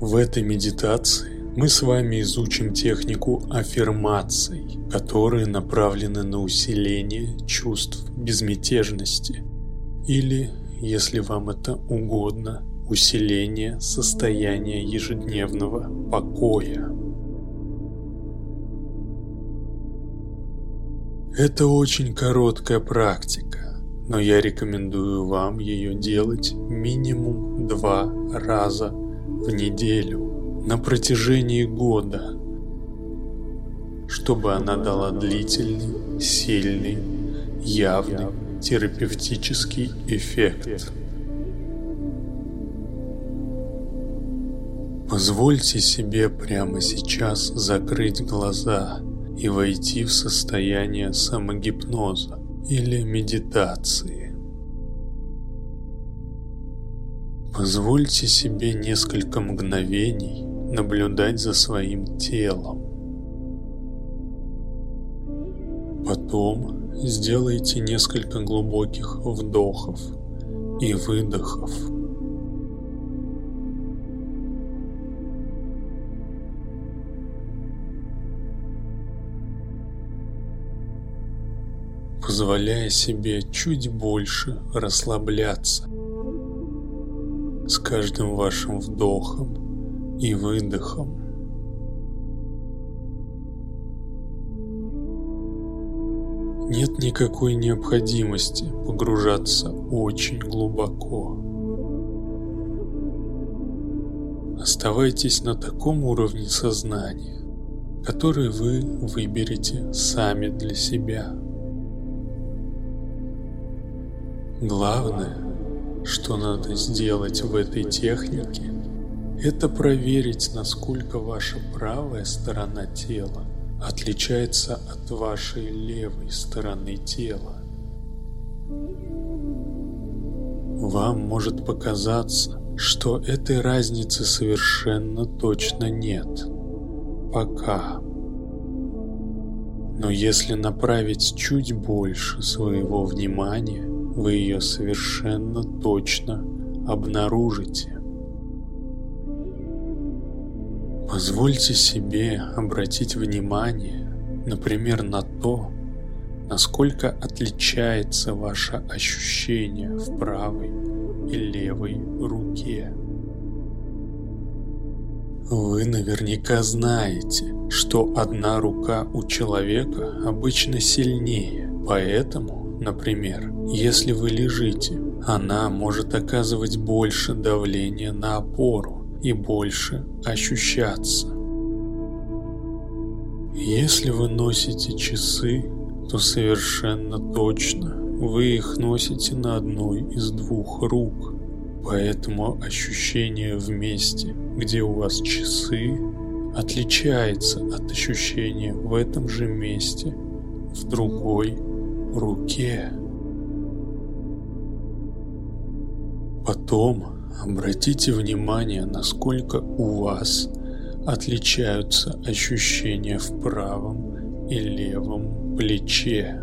В этой медитации мы с вами изучим технику аффирмаций, которые направлены на усиление чувств безмятежности или, если вам это угодно, усиление состояния ежедневного покоя. Это очень короткая практика, но я рекомендую вам ее делать минимум два раза в неделю на протяжении года, чтобы она дала длительный, сильный, явный терапевтический эффект. Позвольте себе прямо сейчас закрыть глаза и войти в состояние самогипноза или медитации. Позвольте себе несколько мгновений наблюдать за своим телом. Потом сделайте несколько глубоких вдохов и выдохов. позволяя себе чуть больше расслабляться с каждым вашим вдохом и выдохом. Нет никакой необходимости погружаться очень глубоко. Оставайтесь на таком уровне сознания, который вы выберете сами для себя. Главное, что надо сделать в этой технике, это проверить, насколько ваша правая сторона тела отличается от вашей левой стороны тела. Вам может показаться, что этой разницы совершенно точно нет. Пока. Но если направить чуть больше своего внимания вы ее совершенно точно обнаружите. Позвольте себе обратить внимание, например, на то, насколько отличается ваше ощущение в правой и левой руке. Вы наверняка знаете, что одна рука у человека обычно сильнее, поэтому Например, если вы лежите, она может оказывать больше давления на опору и больше ощущаться. Если вы носите часы, то совершенно точно вы их носите на одной из двух рук. Поэтому ощущение в месте, где у вас часы, отличается от ощущения в этом же месте в другой руке. Потом обратите внимание, насколько у вас отличаются ощущения в правом и левом плече.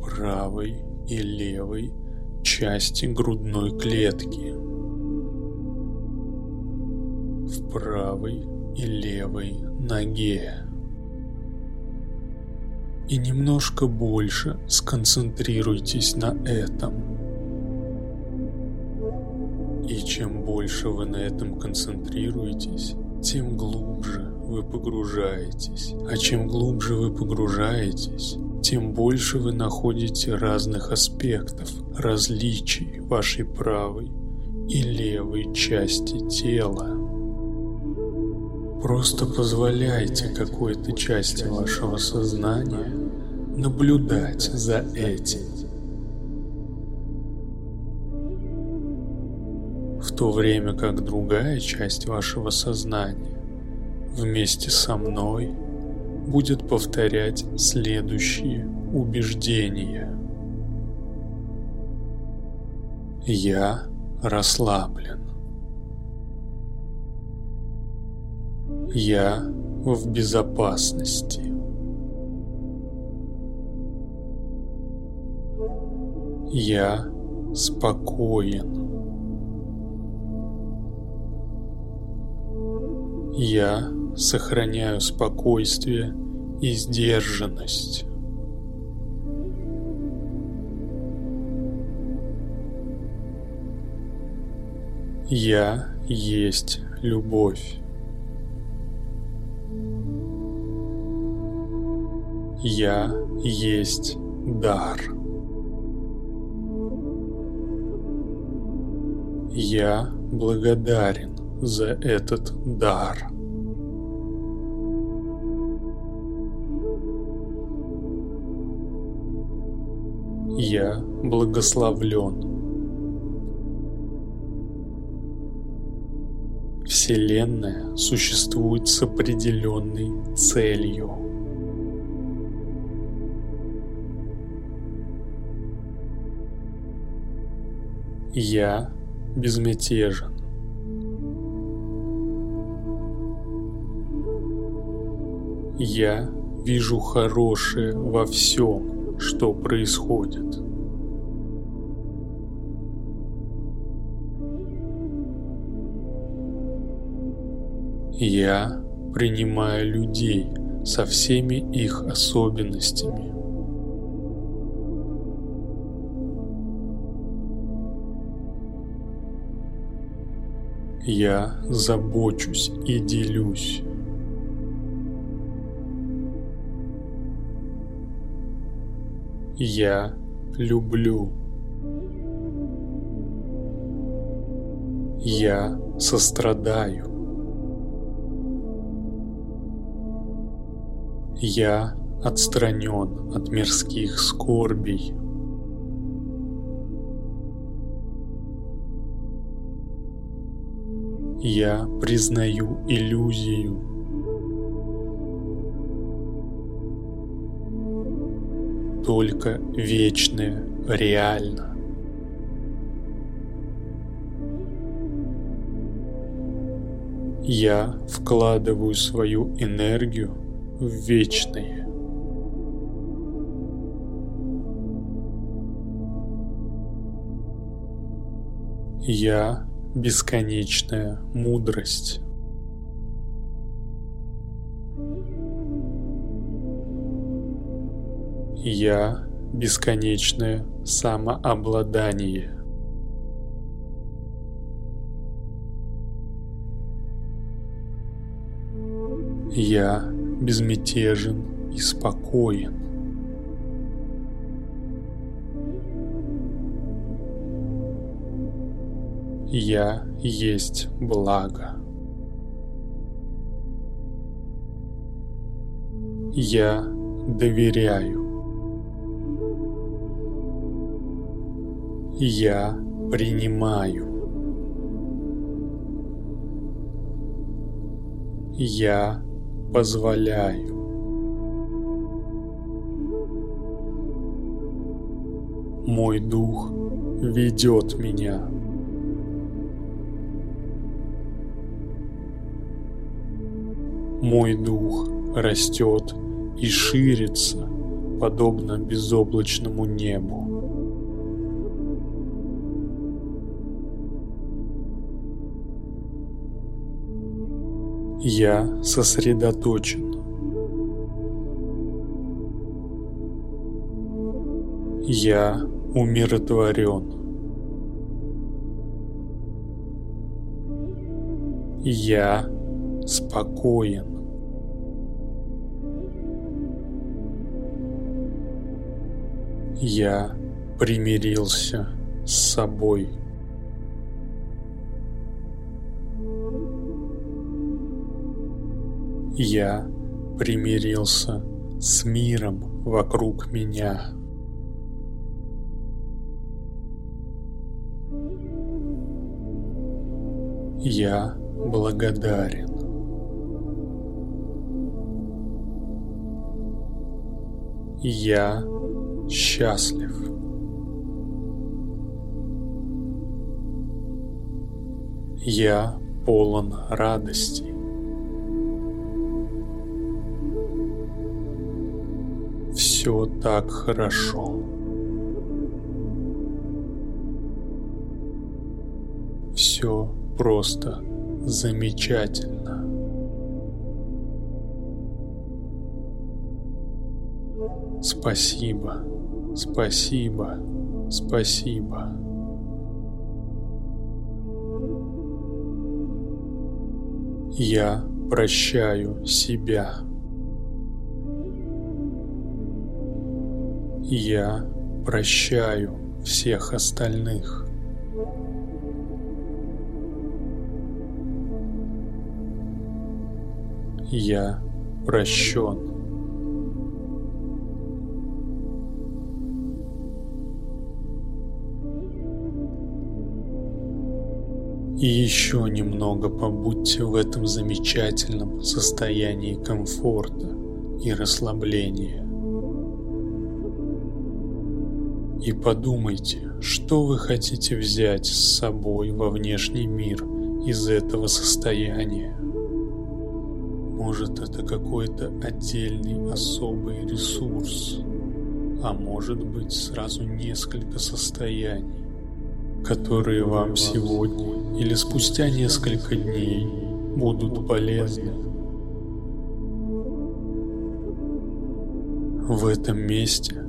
Правой и левой части грудной клетки. В правой и левой ноге и немножко больше сконцентрируйтесь на этом. И чем больше вы на этом концентрируетесь, тем глубже вы погружаетесь. А чем глубже вы погружаетесь, тем больше вы находите разных аспектов, различий вашей правой и левой части тела. Просто позволяйте какой-то части вашего сознания наблюдать за этим. В то время как другая часть вашего сознания вместе со мной будет повторять следующие убеждения. Я расслаблен. Я в безопасности. Я спокоен. Я сохраняю спокойствие и сдержанность. Я есть любовь. Я есть дар. Я благодарен за этот дар. Я благословлен. Вселенная существует с определенной целью. Я безмятежен. Я вижу хорошее во всем, что происходит. Я принимаю людей со всеми их особенностями. Я забочусь и делюсь. Я люблю. Я сострадаю. Я отстранен от мирских скорбей. Я признаю иллюзию. Только вечное реально. Я вкладываю свою энергию в вечное. Я бесконечная мудрость. Я бесконечное самообладание. Я безмятежен и спокоен. Я есть благо. Я доверяю. Я принимаю. Я позволяю. Мой дух ведет меня. Мой дух растет и ширится, подобно безоблачному небу. Я сосредоточен. Я умиротворен. Я спокоен. Я примирился с собой. Я примирился с миром вокруг меня. Я благодарен. Я счастлив. Я полон радости. Все так хорошо. Все просто замечательно. Спасибо, спасибо, спасибо. Я прощаю себя. Я прощаю всех остальных. Я прощен. И еще немного побудьте в этом замечательном состоянии комфорта и расслабления. И подумайте, что вы хотите взять с собой во внешний мир из этого состояния. Может это какой-то отдельный особый ресурс, а может быть сразу несколько состояний, которые вам сегодня или спустя несколько дней будут полезны. В этом месте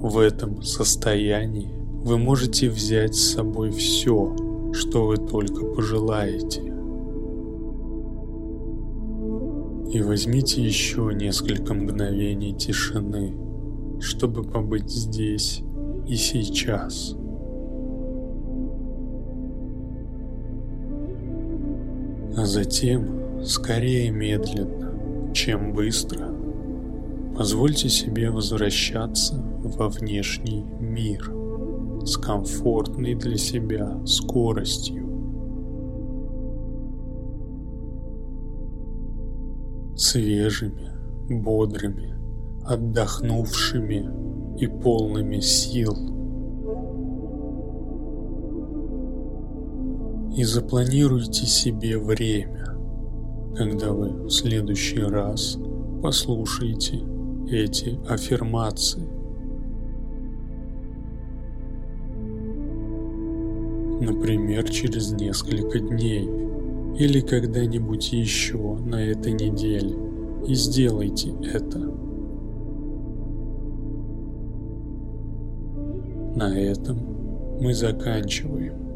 в этом состоянии вы можете взять с собой все, что вы только пожелаете. И возьмите еще несколько мгновений тишины, чтобы побыть здесь и сейчас. Затем, скорее медленно, чем быстро, Позвольте себе возвращаться во внешний мир с комфортной для себя скоростью. Свежими, бодрыми, отдохнувшими и полными сил. И запланируйте себе время, когда вы в следующий раз послушаете эти аффирмации. Например, через несколько дней или когда-нибудь еще на этой неделе. И сделайте это. На этом мы заканчиваем.